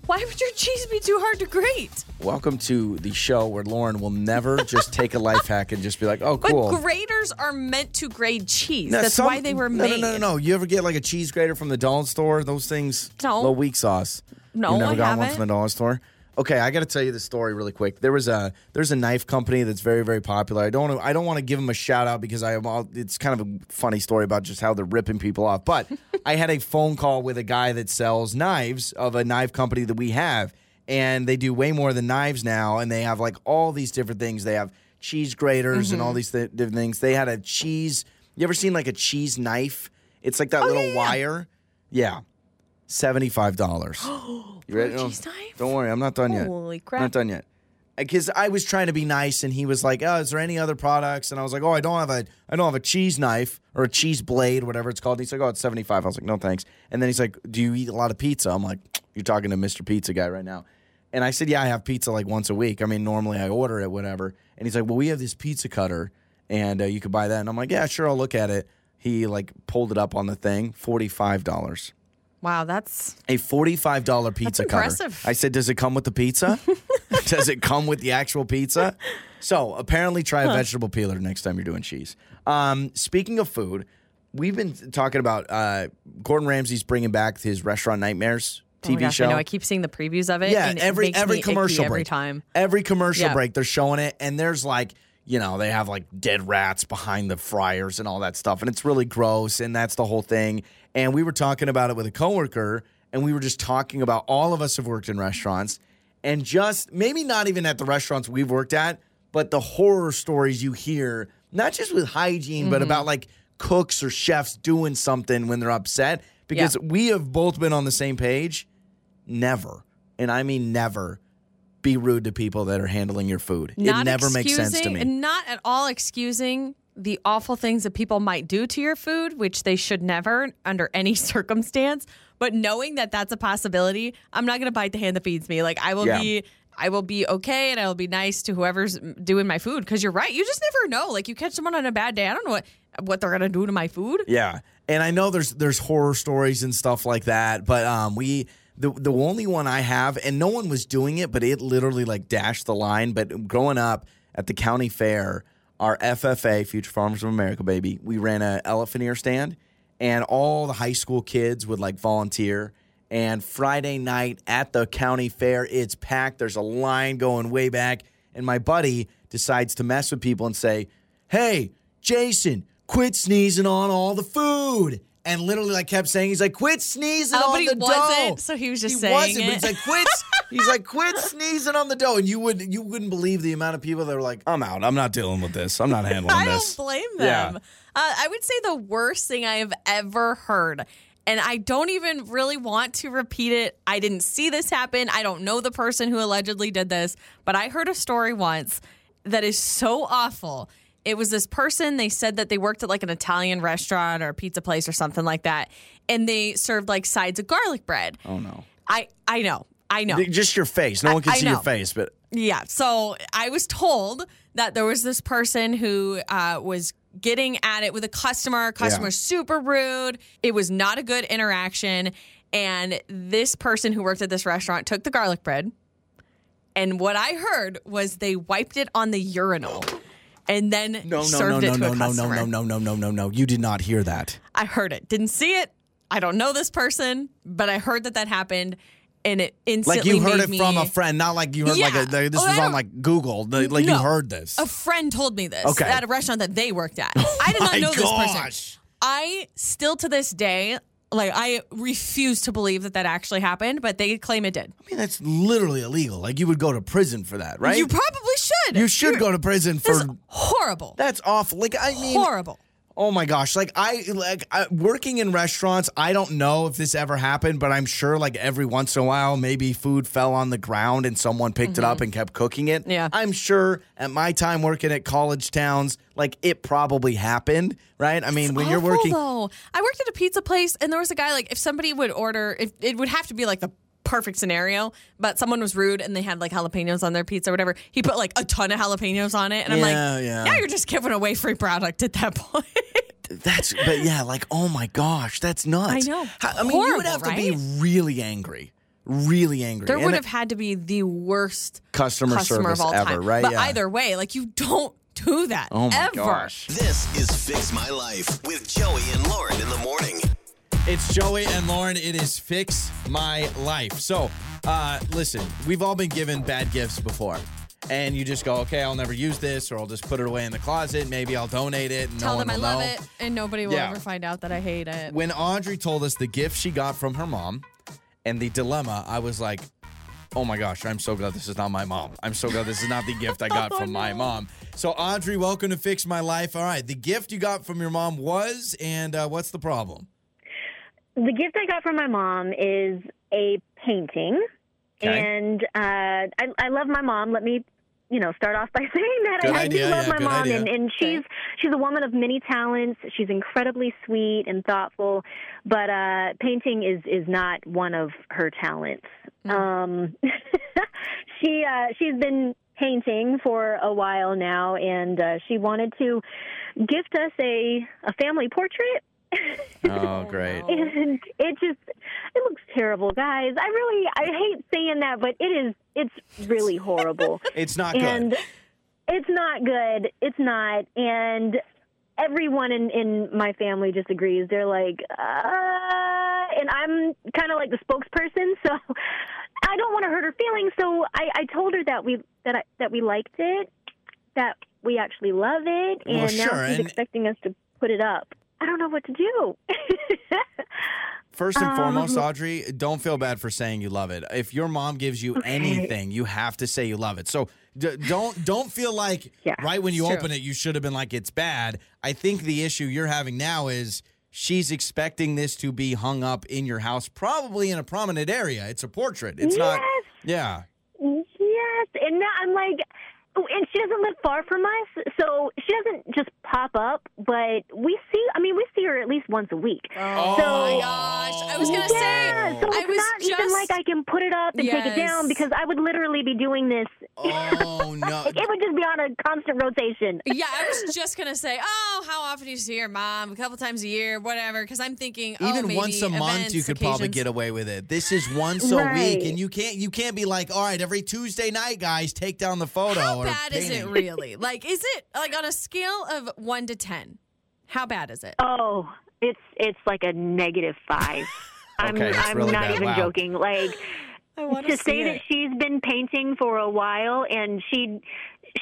Why would your cheese be too hard to grate? Welcome to the show where Lauren will never just <laughs> take a life hack and just be like, "Oh, cool." But graters are meant to grate cheese. Now, That's some- why they were no, made. No, no, no, no. You ever get like a cheese grater from the dollar store? Those things, No. little weak sauce. No, you never I got one haven't. from the dollar store. Okay, I got to tell you the story really quick. There was a there's a knife company that's very very popular. I don't wanna, I don't want to give them a shout out because I am all, it's kind of a funny story about just how they're ripping people off. But <laughs> I had a phone call with a guy that sells knives of a knife company that we have, and they do way more than knives now, and they have like all these different things. They have cheese graters and Mm-hmm. all these th- different things. They had a cheese. You ever seen like a cheese knife? It's like that little Oh, yeah, yeah. wire. Yeah, seventy five dollars. you ready? a No, cheese knife? Don't worry, I'm not done yet. Holy crap. Not done yet. Because I was trying to be nice, and he was like, "Oh, is there any other products?" And I was like, "Oh, I don't have a, I don't have a cheese knife or a cheese blade, whatever it's called." And he's like, "Oh, it's 75." I was like, "No, thanks." And then he's like, "Do you eat a lot of pizza?" I'm like, <tsk> "You're talking to Mr. Pizza guy right now." And I said, "Yeah, I have pizza like once a week. I mean, normally I order it, whatever." And he's like, "Well, we have this pizza cutter, and uh, you could buy that." And I'm like, "Yeah, sure, I'll look at it." He like pulled it up on the thing, forty five dollars Wow, that's a forty-five dollar pizza cutter. impressive. I said, "Does it come with the pizza? <laughs> Does it come with the actual pizza?" So apparently, try a vegetable peeler next time you're doing cheese. Um, speaking of food, we've been talking about uh, Gordon Ramsay's bringing back his Restaurant Nightmares oh TV gosh, show. I know. I keep seeing the previews of it. Yeah, and it every makes every me icky commercial every break, time. every commercial Yeah. break, they're showing it, and there's like you know they have like dead rats behind the fryers and all that stuff, and it's really gross, and that's the whole thing. And we were talking about it with a coworker, and we were just talking about all of us have worked in restaurants, and just maybe not even at the restaurants we've worked at, but the horror stories you hear, not just with hygiene, but Mm-hmm. about like cooks or chefs doing something when they're upset. Because we have both been on the same page never, and I mean never, be rude to people that are handling your food. it Not never makes sense to me. and Not at all excusing the awful things that people might do to your food, which they should never under any <laughs> circumstance. But knowing that that's a possibility, I'm not going to bite the hand that feeds me. Like I will Yeah. be. I will be okay and I will be nice to whoever's doing my food because you're right. You just never know. Like you catch someone on a bad day. I don't know what what they're gonna do to my food. Yeah, and I know there's there's horror stories and stuff like that, but um, we the the only one I have, and no one was doing it, but it literally like dashed the line. But growing up at the county fair, our FFA, Future Farmers of America, baby, we ran an elephant ear stand, and all the high school kids would like volunteer. And Friday night at the county fair, it's packed. There's a line going way back. And my buddy decides to mess with people and say, Hey, Jason, quit sneezing on all the food. And literally, like, kept saying, he's like, quit sneezing Oh, on but he the wasn't, dough. so he was just he saying wasn't, but it. he's like, quit. <laughs> he's like, quit sneezing on the dough. And you would you wouldn't believe the amount of people that were like, I'm out. I'm not dealing with this. I'm not handling I this. <laughs> I don't blame Yeah. them. Uh, I would say the worst thing I have ever heard, and I don't even really want to repeat it. I didn't see this happen. I don't know the person who allegedly did this, but I heard a story once that is so awful. It was this person, they said that they worked at like an Italian restaurant or a pizza place or something like that, and they served like sides of garlic bread. Oh, no. I, I know. I know. Just your face. No I- one can I see your face, but Yeah. So I was told that there was this person who uh, was getting at it with a customer. Customer Yeah. super rude. It was not a good interaction. And this person who worked at this restaurant took the garlic bread. And what I heard was they wiped it on the urinal and then no, no, served no, it to no, a no, no, customer. no, no, no, no, no, no. You did not hear that. I heard it. Didn't see it. I don't know this person, but I heard that that happened. And it instantly Like you heard it me, from a friend, not like you heard like Yeah. a, this Oh, was on like Google. The- like you heard this. A friend told me this Okay. at a restaurant that they worked at. <laughs> Oh I did not know this person. I still to this day, like, I refuse to believe that that actually happened, but they claim it did. I mean, that's literally illegal. Like you would go to prison for that, right? You probably should. You should You're- go to prison for. horrible. That's awful. Like I mean, horrible. Oh my gosh! Like I like I, working in restaurants. I don't know if this ever happened, but I'm sure like every once in a while, maybe food fell on the ground and someone picked it up mm-hmm. and kept cooking it. Yeah. I'm sure at my time working at college towns, like it probably happened, right? I mean, when you're working, though. I worked at a pizza place, and there was a guy like if somebody would order, if it would have to be like the perfect scenario, but someone was rude and they had like jalapenos on their pizza or whatever. He put like a ton of jalapenos on it, and I'm Yeah, like, yeah. now you're just giving away free product at that <laughs> point. that's but yeah, like oh my gosh, that's nuts. I know. How- I mean, you would have Horrible, to be right? really angry, really angry. there And would it- have had to be the worst customer, customer service of all ever, time, right? But yeah. either way, like you don't do that Oh my ever. gosh. This is Fix My Life with Joey and Lauren in the morning. It's Joey and Lauren. It is Fix My Life. So, uh, listen, we've all been given bad gifts before. And you just go, okay, I'll never use this, or I'll just put it away in the closet. Maybe I'll donate it. And Tell no them I love know. it, and nobody will Yeah. ever find out that I hate it. When Audrey told us the gift she got from her mom and the dilemma, I was like, oh my gosh, I'm so glad this is not my mom. I'm so glad this is not the gift I got <laughs> Oh, from my mom. So, Audrey, welcome to Fix My Life. All right, the gift you got from your mom was, and uh, what's the problem? The gift I got from my mom is a painting, Okay. and uh, I, I love my mom. Let me, you know, start off by <laughs> saying that Good I, idea, do love yeah, my mom, idea. and, and she's she's a woman of many talents. She's incredibly sweet and thoughtful, but uh, painting is is not one of her talents. Um, <laughs> she uh, she's been painting for a while now, and uh, she wanted to gift us a a family portrait. <laughs> Oh, great. and it just it looks terrible guys. I really i hate saying that but it is it's really horrible. <laughs> It's not good. and it's not good. It's not. And everyone in in my family just agrees they're like uh and i'm kind of like the spokesperson <laughs> so i don't want to hurt her feelings. So i i told her that we that I, that we liked it that we actually love it and Well, now she's and- expecting us to put it up i don't know what to do <laughs> First and Um, foremost, Audrey, don't feel bad for saying you love it. If your mom gives you anything, you have to say you love it. So d- don't don't feel like <laughs> Yeah, right when you open it, you should have been like it's bad. I think the issue you're having now is she's expecting this to be hung up in your house, probably in a prominent area. It's a portrait. It's not. Yeah. Yes, and now I'm like, oh, and she doesn't live far from us, so she doesn't just pop up. But we see, I mean, we see her at least once a week. Oh So- my gosh! I was gonna yeah, say, so I it's was not just even like I can put it up and take it down because I would literally be doing this. Oh <laughs> no. It would just be on a constant rotation. Yeah, I was just gonna say, oh, how often do you see your mom? A couple times a year, whatever. Because I'm thinking, oh, Even maybe once a month, you could probably get away with it. This is once a Right. week, and you can't you can't be like, all right, every Tuesday night, guys, take down the photo. How or bad is it <laughs> really? Like, is it like on a scale of one to ten? How bad is it? Oh, it's it's like a negative five. <laughs> I'm Okay, that's I'm really not bad. even Wow. joking. Like <laughs> I to say that she's been painting for a while and she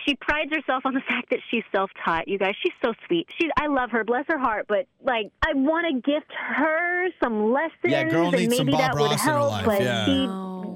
she prides herself on the fact that she's self-taught you guys she's so sweet she i love her bless her heart but like i want to gift her some lessons Yeah, girl and needs some maybe Bob that would Ross in her help life, but yeah. she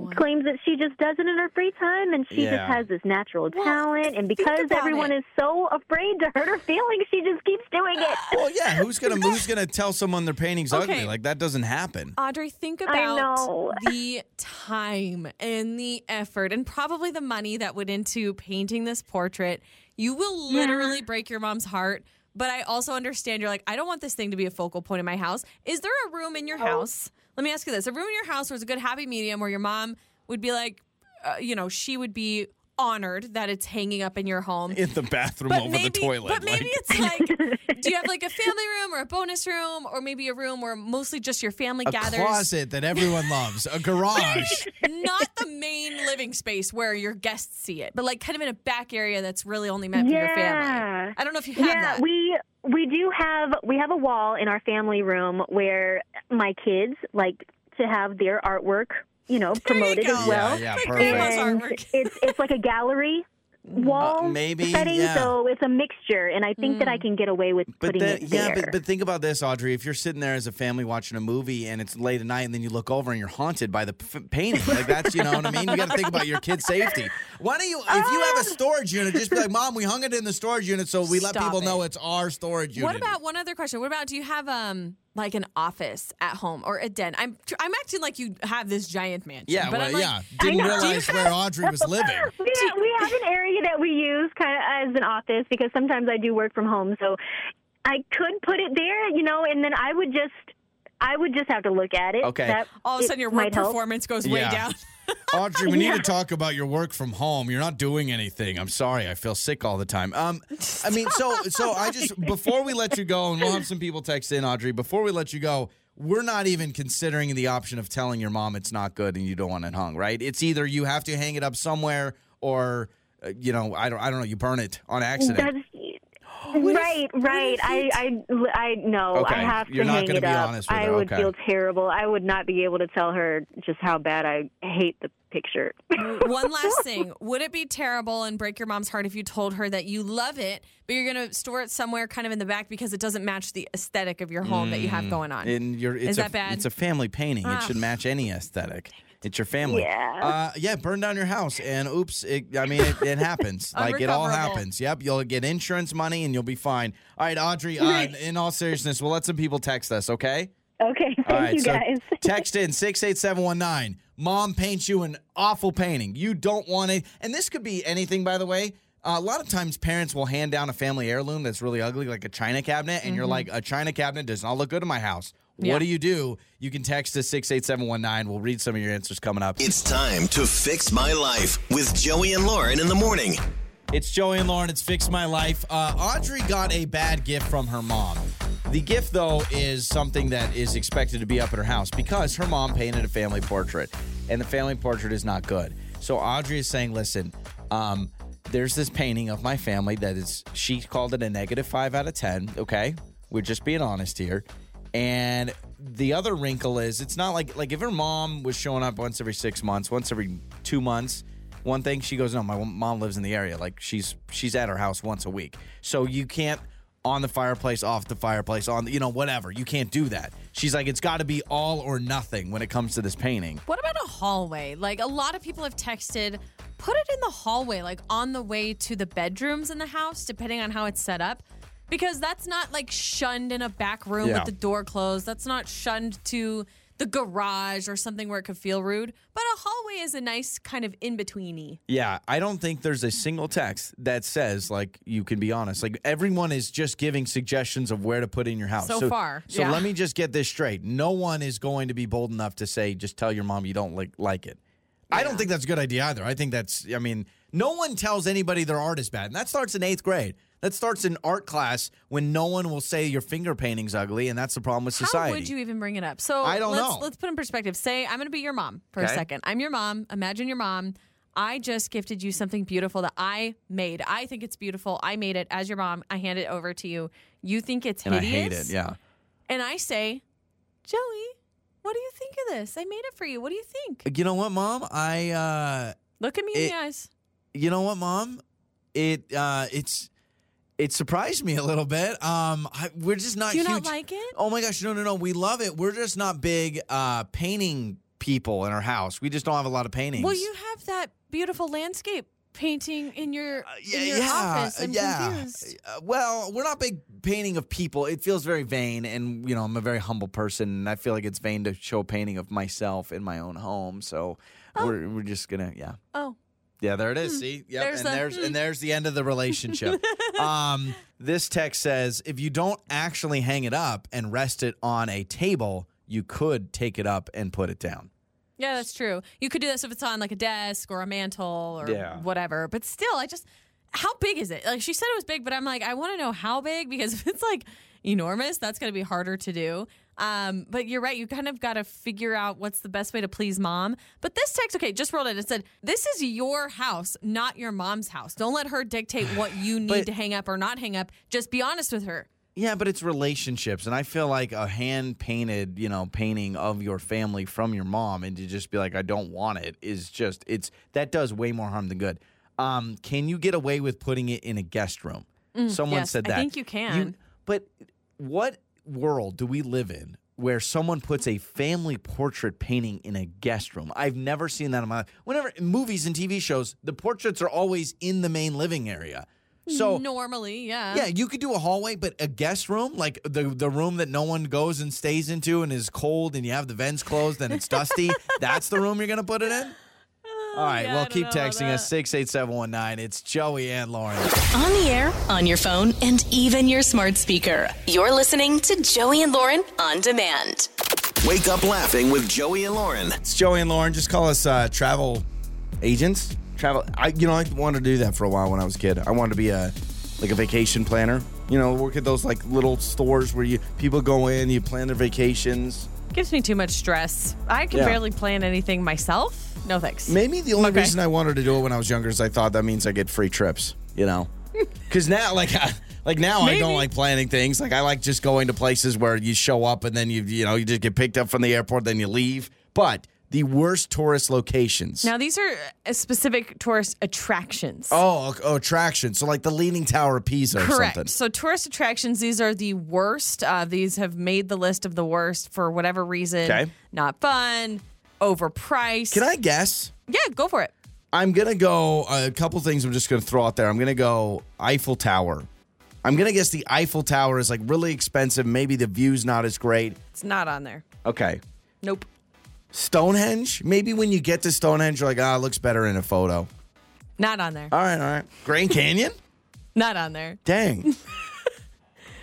No. claims that she just does it in her free time and she Yeah. just has this natural Well, talent and because everyone it. is so afraid to hurt her feelings she just keeps doing it <laughs> Well, yeah. Who's gonna <laughs> Who's gonna tell someone their painting's ugly? Like that doesn't happen. Audrey, think about know. <laughs> the time and the effort and probably the money that went into painting this portrait. You will literally break your mom's heart. But I also understand you're like, I don't want this thing to be a focal point in my house. Is there a room in your oh. house? Let me ask you this: a room in your house where it's a good happy medium where your mom would be like, uh, you know, she would be honored that it's hanging up in your home. In the bathroom But over maybe, the toilet. but maybe like- it's like, <laughs> do you have like a family room or a bonus room, or maybe a room where mostly just your family a gathers? A closet that everyone loves, a garage. <laughs> Not the main living space where your guests see it, but like kind of in a back area that's really only meant for your family. I don't know if you have yeah, that. we we do have we have a wall in our family room where my kids like to have their artwork, you know, There you promoted as well. Yeah, yeah, perfect. And it's it's like a gallery wall Uh, maybe, setting, yeah. so it's a mixture, and I think that I can get away with But putting then, it yeah, there. but, but think about this, Audrey. If you're sitting there as a family watching a movie and it's late at night, and then you look over and you're haunted by the f- painting, like that's you know what I mean. You got to think about your kid's safety. Why don't you, if you have a storage unit, just be like, "Mom, we hung it in the storage unit, so we let people it. know it's our storage unit." What about one other question? What about do you have um like an office at home or a den? I'm I'm acting like you have this giant mansion. Yeah, but well, I'm like, yeah. Didn't realize where Audrey was living. <laughs> we, have, we have an area that we use kind of as an office because sometimes I do work from home. So I could put it there, you know, and then I would just, I would just have to look at it. Okay. That- all of a sudden your work might help. performance goes way Yeah. down. <laughs> <laughs> Audrey, we need Yeah. to talk about your work from home. You're not doing anything. I'm sorry. I feel sick all the time. Um, I mean, so <laughs> so I just before we let you go, and we'll have some people text in, Audrey. Before we let you go, we're not even considering the option of telling your mom it's not good and you don't want it hung. Right? It's either you have to hang it up somewhere, or uh, you know, I don't, I don't know, you burn it on accident. That's right, right. I, I, I no. Okay, I have you're to not hang it be up. honest with I her, would okay. feel terrible. I would not be able to tell her just how bad I hate the picture. One <laughs> last thing. Would it be terrible and break your mom's heart if you told her that you love it, but you're going to store it somewhere kind of in the back because it doesn't match the aesthetic of your home that you have going on? And you're, it's Is a, that bad? It's a family painting. It Ah. should match any aesthetic. It's your family. Yeah. Uh, yeah. Burn down your house, and oops. It, I mean, it, it happens. <laughs> like it all happens. Yep. You'll get insurance money, and you'll be fine. All right, Audrey. Uh, in all seriousness, we'll let some people text us. Okay. okay, thank right. you so guys. <laughs> text in six eight seven one nine. Mom paints you an awful painting. You don't want it, and this could be anything. By the way. Uh, a lot of times, parents will hand down a family heirloom that's really ugly, like a china cabinet, and you're like, "A china cabinet does not look good in my house." Yeah. What do you do? You can text us 68719. We'll read some of your answers coming up. It's time to fix my life with Joey and Lauren in the morning. It's Joey and Lauren. It's Fix My Life. Uh, Audrey got a bad gift from her mom. The gift, though, is something that is expected to be up at her house because her mom painted a family portrait, and the family portrait is not good. So Audrey is saying, listen, um, there's this painting of my family that is, she called it a negative five out of 10. Okay. We're just being honest here. And the other wrinkle is it's not like like if her mom was showing up once every six months, once every two months, one thing she goes, no, my mom lives in the area. Like she's she's at her house once a week, so you can't on the fireplace, off the fireplace, on the, you know whatever. You can't do that. She's like, it's got to be all or nothing when it comes to this painting. What about a hallway? Like a lot of people have texted, put it in the hallway, like on the way to the bedrooms in the house, depending on how it's set up. Because that's not like shunned in a back room Yeah. with the door closed. That's not shunned to the garage or something where it could feel rude. But a hallway is a nice kind of in betweeny. Yeah, I don't think there's a single text that says like you can be honest. Like everyone is just giving suggestions of where to put in your house. So far, So yeah. let me just get this straight. No one is going to be bold enough to say just tell your mom you don't like like it. I don't think that's a good idea either. I think that's I mean, no one tells anybody their art is bad. And that starts in 8th grade. That starts in art class when no one will say your finger painting's ugly and that's the problem with society. How would you even bring it up? So I don't let's, know. Let's put in perspective. Say I'm going to be your mom for Okay. a second. I'm your mom. Imagine your mom. I just gifted you something beautiful that I made. I think it's beautiful. I made it as your mom. I hand it over to you. You think it's and I hideous. hate it. Yeah. And I say, Joey, what do you think of this? I made it for you. What do you think? You know what, mom? I uh Look at me in the eyes. you know what, mom? It uh, it's it surprised me a little bit. Um, I, we're just not Do you huge. not like it? oh my gosh, no, no, no, we love it. We're just not big uh, painting people in our house. We just don't have a lot of paintings. Well, you have that beautiful landscape painting in your, Uh, yeah, in your yeah, office. I'm yeah. confused. Uh, well, we're not big painting of people. It feels very vain, and you know, I'm a very humble person, and I feel like it's vain to show a painting of myself in my own home. So we're we're just gonna, yeah. Oh, Yeah, there it is. See, yep, There's and the- there's hmm. and there's the end of the relationship. <laughs> um, this text says if you don't actually hang it up and rest it on a table, you could take it up and put it down. Yeah, that's true. You could do this if it's on like a desk or a mantel or Yeah. whatever. But still, I just how big is it? Like she said it was big, but I'm like, I want to know how big because if it's like enormous, that's gonna be harder to do. Um, but you're right, you kind of gotta figure out what's the best way to please mom. But this text, okay, just rolled it. It said, This is your house, not your mom's house. Don't let her dictate what you <sighs> need But- to hang up or not hang up. Just be honest with her. Yeah, but it's relationships, and I feel like a hand painted, you know, painting of your family from your mom, and to just be like, I don't want it, is just it's that does way more harm than good. Um, can you get away with putting it in a guest room? Someone Mm, yes, said I that. think you can. but what world do we live in where someone puts a family portrait painting in a guest room? I've never seen that in my life. Whenever in movies and TV shows, the portraits are always in the main living area. So normally, yeah. yeah, you could do a hallway, but a guest room, like the the room that no one goes and stays into and is cold and you have the vents closed and it's dusty, <laughs> that's the room you're gonna put it in? All right, yeah, well, keep texting us 68719. It's Joey and Lauren. On the air, on your phone, and even your smart speaker. You're listening to Joey and Lauren on demand. Wake up laughing with Joey and Lauren. It's Joey and Lauren. Just call us uh, travel agents. Travel. I, you know, I wanted to do that for a while when I was a kid. I wanted to be a like a vacation planner. You know, work at those like little stores where you people go in, you plan their vacations. Gives me too much stress. I can Yeah. barely plan anything myself. No thanks. Maybe the only Okay. reason I wanted to do it when I was younger is I thought that means I get free trips. You know, <laughs> because now like. I, like now, I don't like planning things. Like I like just going to places where you show up and then you you know you just get picked up from the airport, then you leave. But the worst tourist locations. Now these are uh, specific tourist attractions. Oh, oh, attraction. So like the Leaning Tower of Pisa or Correct. something. So tourist attractions, these are the worst. Uh, these have made the list of the worst for whatever reason. Okay. Not fun, overpriced. Can I guess? Yeah, go for it. I'm gonna go a couple things. I'm just gonna throw out there. I'm gonna go Eiffel Tower. I'm gonna guess the Eiffel Tower is like really expensive. Maybe the view's not as great. It's not on there. Okay. Nope. Stonehenge. Maybe when you get to Stonehenge, you're like, ah, it looks better in a photo. Not on there. All right, all right. Grand Canyon. <laughs> Not on there. Dang. <laughs>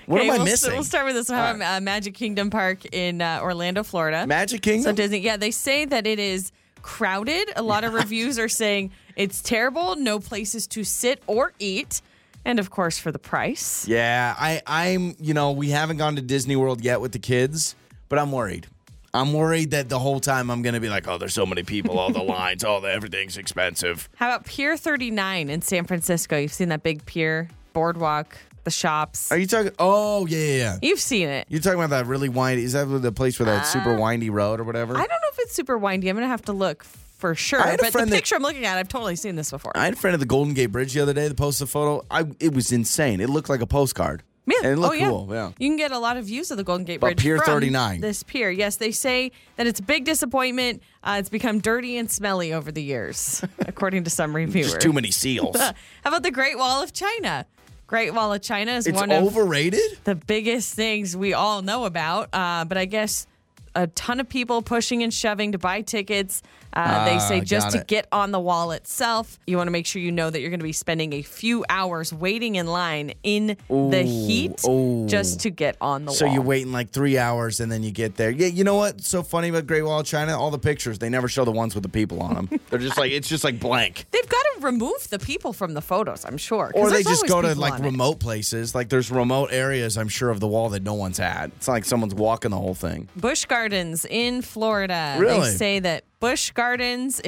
What Okay, am I we'll, missing? We'll start with this one. Uh, Magic Kingdom Park in uh, Orlando, Florida. Magic Kingdom. So Disney, yeah, they say that it is crowded. A lot of reviews are saying it's terrible, no places to sit or eat, and of course for the price. Yeah, I, I'm, you know, we haven't gone to Disney World yet with the kids, but I'm worried. I'm worried that the whole time I'm going to be like, oh, there's so many people, all the <laughs> lines, all the everything's expensive. How about Pier 39 in San Francisco? You've seen that big pier, boardwalk, the shops. Are you talking? Oh, yeah, yeah, yeah. You've seen it. You're talking about that really windy. Is that the place where that super windy road or whatever? Uh, I don't know if it's super windy. I'm gonna have to look for sure. I had a But the that- picture I'm looking at, I've totally seen this before. I had a friend at the Golden Gate Bridge the other day that posted a photo. I it was insane. It looked like a postcard. Yeah. And it looked oh, yeah. cool. Yeah. You can get a lot of views of the Golden Gate But Bridge. Pier from 39. This pier. Yes, they say that it's a big disappointment. Uh, it's become dirty and smelly over the years, <laughs> according to some reviewers. Just too many seals. <laughs> How about the Great Wall of China? Great Wall of China is it's one of overrated. the biggest things we all know about. Uh, but I guess a ton of people pushing and shoving to buy tickets. Uh, they Ah, say just to it. get on the wall itself, you want to make sure you know that you're going to be spending a few hours waiting in line in the heat ooh. just to get on the So wall. So you're waiting like three hours and then you get there. Yeah, you know what's so funny about Great Wall of China? All the pictures they never show the ones with the people on them. <laughs> They're just like it's just like blank. They've got to remove the people from the photos, I'm sure. Or they just go to like on it. remote places. Like there's remote areas, I'm sure, of the wall that no one's at. It's not like someone's walking the whole thing. Busch Gardens in Florida. Really? They say that Busch Gardens,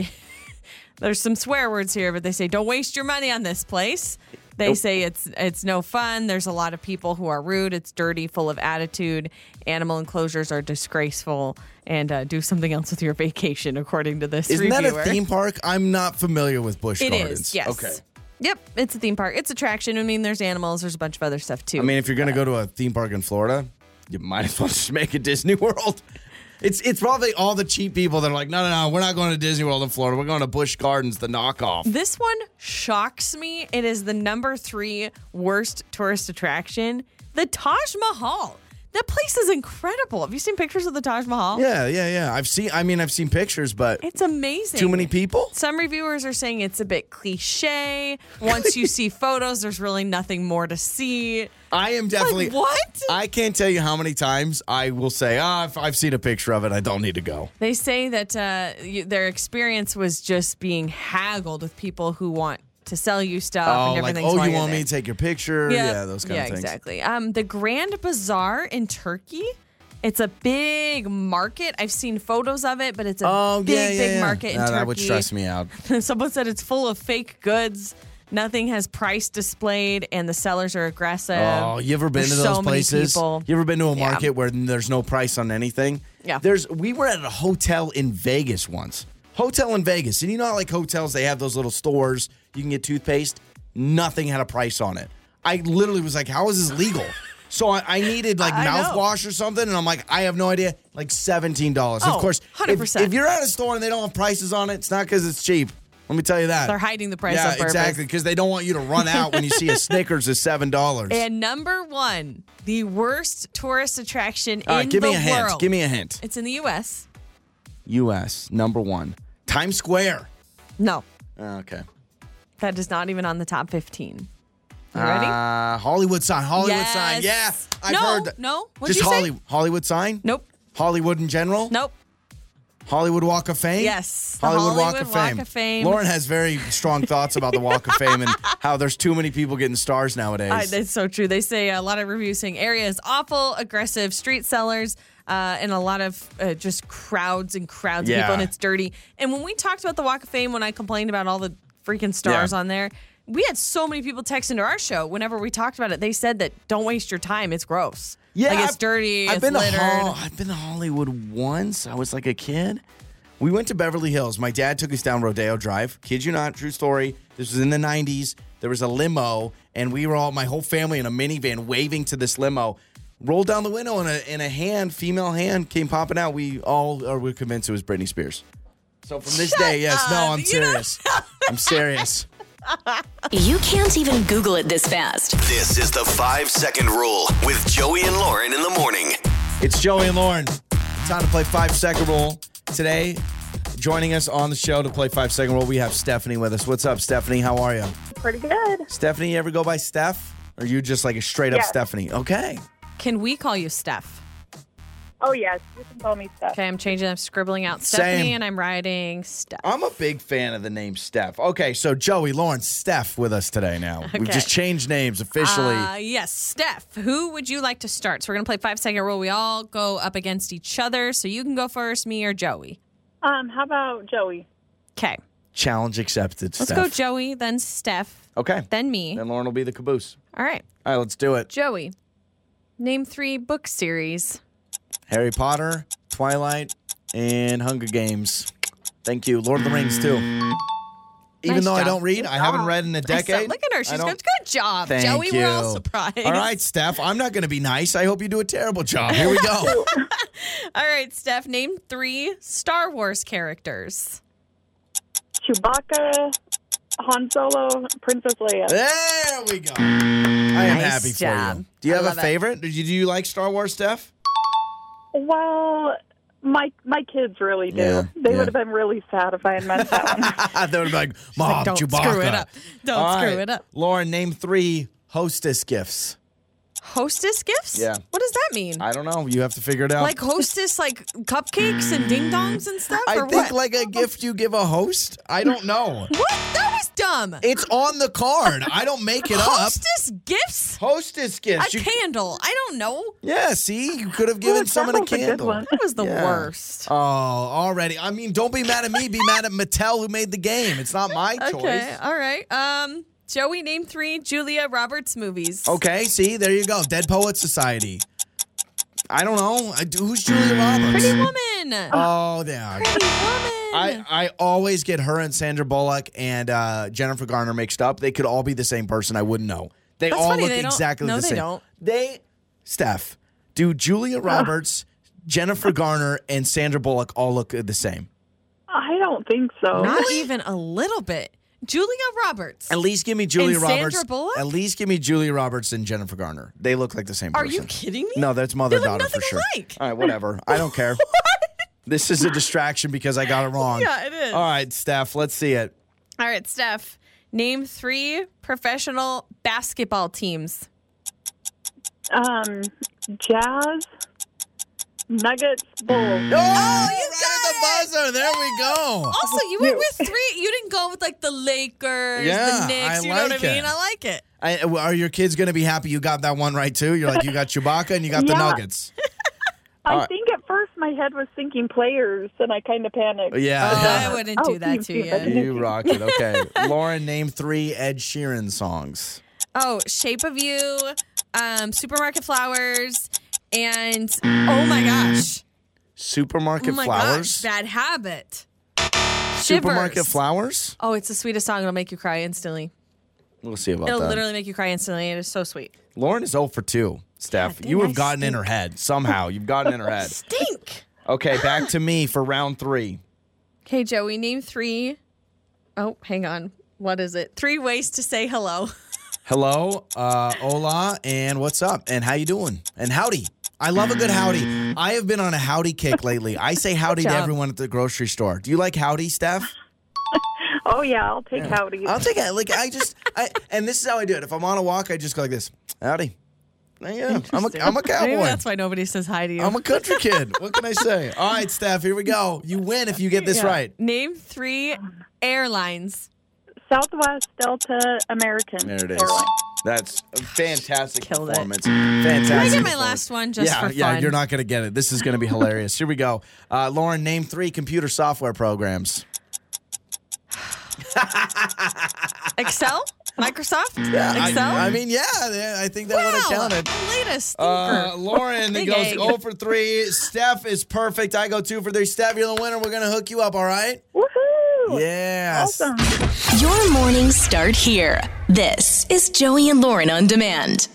<laughs> there's some swear words here, but they say don't waste your money on this place. They say it's it's no fun. There's a lot of people who are rude. It's dirty, full of attitude. Animal enclosures are disgraceful, and uh, do something else with your vacation, according to this Isn't reviewer. that a theme park? I'm not familiar with Busch It Gardens. is, yes. Okay. Yep, it's a theme park. It's attraction. I mean, there's animals. There's a bunch of other stuff too. I mean, if you're gonna go to a theme park in Florida, you might as well <laughs> just make it Disney World. It's it's probably all the cheap people that are like, no, no, no, we're not going to Disney World in Florida. We're going to Busch Gardens, the knockoff. This one shocks me. It is the number three worst tourist attraction, the Taj Mahal. That place is incredible. Have you seen pictures of the Taj Mahal? Yeah, yeah, yeah. I've seen. I mean, I've seen pictures, but It's amazing. too many people. Some reviewers are saying it's a bit cliche. Once you see <laughs> photos, there's really nothing more to see. I am definitely. What? I can't tell you how many times I will say, "Ah, if I've seen a picture of it. I don't need to go." They say that uh, you, their experience was just being haggled with people who want to sell you stuff Oh, and like, everything's oh, you want me there. to take your picture? Yeah, those kind yeah, of things. exactly. Um, the Grand Bazaar in Turkey. It's a big market. I've seen photos of it, but it's a Oh, big, yeah, yeah, big yeah. market in Turkey. That would stress me out. <laughs> Someone said it's full of fake goods. Nothing has price displayed, and the sellers are aggressive. Oh, you ever been There's to those so places? You ever been to a Yeah. market where there's no price on anything? Yeah. There's. We were at a hotel in Vegas once. Hotel in Vegas, and you know, how, like hotels, they have those little stores. You can get toothpaste. Nothing had a price on it. I literally was like, how is this legal? So I, I needed like I know. mouthwash or something, and I'm like, I have no idea. Like seventeen dollars. Oh, of course, 100%. If, you're at a store and they don't have prices on it, it's not because it's cheap. Let me tell you that. They're hiding the price yeah, exactly, because they don't want you to run out when you see a <laughs> Snickers is seven dollars. And number one, the worst tourist attraction All right, in give the me a hint. Give me a hint. It's in the U.S. U.S. number one, Times Square. No, Okay. That is not even on the top 15. You ready? Uh, Hollywood sign. Hollywood sign. Yeah, Yes. I've No, heard that. no. What'd Just you say? Holly- Hollywood sign. Nope. Hollywood in general. Nope. Hollywood Walk of Fame. Yes, the Hollywood, Walk, Hollywood of, Walk Fame. of Fame. Lauren has very strong thoughts about the Walk of Fame and <laughs> how there's too many people getting stars nowadays. I, that's so true. They say a lot of reviews saying area is awful, aggressive street sellers, uh, and a lot of uh, just crowds and crowds of Yeah. people, and it's dirty. And when we talked about the Walk of Fame, when I complained about all the freaking stars Yeah. on there, we had so many people text into our show. Whenever we talked about it, they said that don't waste your time. It's gross. yeah, like it's I've- dirty. I've it's been littered. to Hol- I've been to Hollywood once. I was like a kid. We went to Beverly Hills. My dad took us down Rodeo Drive. Kid you not, true story. This was in the 90s. There was a limo, and we were all, my whole family in a minivan waving to this limo. Rolled down the window, and a, and a hand, female hand, came popping out. We all were convinced it was Britney Spears. So from this day, yes, no. I'm serious. I'm serious. You can't even Google it this fast. This is the five second rule with Joey and Lauren in the morning. It's Joey and Lauren. Time to play five second rule. Today, joining us on the show to play five second rule, we have Stephanie with us. What's up, Stephanie? How are you? Pretty good. Stephanie, you ever go by Steph? Or are you just like a straight up Yes. Stephanie? Okay. Can we call you Steph? Oh yes, you can call me Steph. Okay, I'm changing. I'm scribbling out Same. Stephanie, and I'm writing Steph. I'm a big fan of the name Steph. Okay, so Joey, Lauren, Steph with us today now. <laughs> We've just changed names officially. Uh, yes, Steph. Who would you like to start? So we're gonna play five second rule. We all go up against each other. So you can go first, me or Joey. Um, how about Joey? Okay, Challenge accepted, let's Steph. go Joey, then Steph, Okay. then me. Then Lauren will be the caboose. All right, All right, let's do it. Joey. Name three book series. Harry Potter, Twilight, and Hunger Games. Thank you. Lord of the Rings, too. Even Nice though I don't read, I haven't read in a I said, decade. Look at her. I She's don't- good. Good job, Thank Joey. you. We're all surprised. All right, Steph, I'm not going to be nice. I hope you do a terrible job. Here we go. <laughs> All right, Steph. Name three Star Wars characters. Chewbacca, Han Solo, Princess Leia. there we go. I am Nice happy for job. you. Do you I have a love it. favorite? Do you, do you like Star Wars, Steph? Well, my my kids really do. Yeah, they yeah. would have been really sad if I had missed that one. they would be like, Mom, like, "Don't Chewbacca. screw it up. Don't All screw right. it up." Lauren, name three hostess gifts. Hostess gifts? Yeah. What does that mean? I don't know. You have to figure it out. like hostess, like cupcakes and ding dongs and stuff? I or think what? like a gift you give a host. I don't know. what? That was dumb. It's on the card. I don't make it up. Hostess gifts? Hostess A gifts. You- candle. I don't know. yeah, see, you could have given that someone a was a candle. That was the Yeah. worst. Oh, already. I mean, don't be mad at me. Be mad at Mattel who made the game. It's not my <laughs> Okay. choice. All right. Um, Joey, name three Julia Roberts movies. Okay, see, there you go. Dead Poet Society. I don't know. I, who's Julia Roberts? Pretty Woman. Oh, yeah. Pretty Woman. I, I always get her and Sandra Bullock and uh, Jennifer Garner mixed up. They could all be the same person. I wouldn't know. They That's all funny, look they don't- exactly no, the they same. don't. They, Steph, do Julia Roberts, Jennifer Garner, and Sandra Bullock all look the same? I don't think so. Not even a little bit. Julia Roberts. At least give me Julia And Sandra Roberts. Bullock? At least give me Julia Roberts and Jennifer Garner. They look like the same Are person. you kidding me? No, that's mother They look daughter for nothing sure. alike. All right, whatever. <laughs> I don't care. This is a distraction because I got it wrong. <laughs> Yeah, it is. All right, Steph, let's see it. All right, Steph. Name three professional basketball teams. Um, Jazz, Nuggets, Bulls. Oh, you right got at the buzzer. There we go. Also, you went with three. You didn't go with like the Lakers, Yeah, the Knicks. I you know like what I mean? it. I like it. I, are your kids going to be happy you got that one right too? You're like, you got Chewbacca and you got the <laughs> Nuggets. I All right. think at first my head was thinking players, and I kind of panicked. Yeah. Oh, yeah. I wouldn't Oh, do that you to you. You rock it. Okay. <laughs> Lauren, name three Ed Sheeran songs. Oh, Shape of You, um, Supermarket Flowers, and oh my gosh, Supermarket oh my Flowers. gosh, Bad Habit. supermarket Shivers. flowers? Oh, it's the sweetest song. It'll make you cry instantly. We'll see about that. It'll that. literally make you cry instantly. It is so sweet. Lauren is 0 for 2. Steph, dang, you have I gotten in her head somehow. You've gotten in her head. <laughs> Stink. Okay, back to me for round three. Okay, Joey, name three oh hang on. What is it? Three ways to say hello. Hello, uh, hola, and what's up? And how you doing? And howdy. I love a good howdy. I have been on a howdy kick lately. I say howdy to everyone at the grocery store. Do you like howdy, Steph? <laughs> Oh yeah, I'll take howdy. I'll take it. Like I just, I, and this is how I do it. If I'm on a walk, I just go like this. Howdy. Yeah, I'm a, I'm a Maybe cowboy. that's why nobody says hi to you. I'm a country kid. What can I say? <laughs> All right, Steph, here we go. You win if you get this Yeah. right. Name three airlines. Southwest, Delta, American. There it is. Airline. That's a fantastic Killed it. performance. Fantastic. Can I get my performance. last one just yeah, for yeah, you're not going to get it. This is going to be hilarious. Here we go. Uh, Lauren, name three computer software programs. Excel? Microsoft? I- Excel? I, mean, yeah, yeah, I think that would have Wow, counted. the latest stinker. Uh, Lauren Big goes egg. 0 for 3. Steph is perfect. I go 2 for 3. Steph, you're the winner. We're going to hook you up, all right? Woohoo! Yes. Awesome. Your mornings start here. This is Joey and Lauren on demand.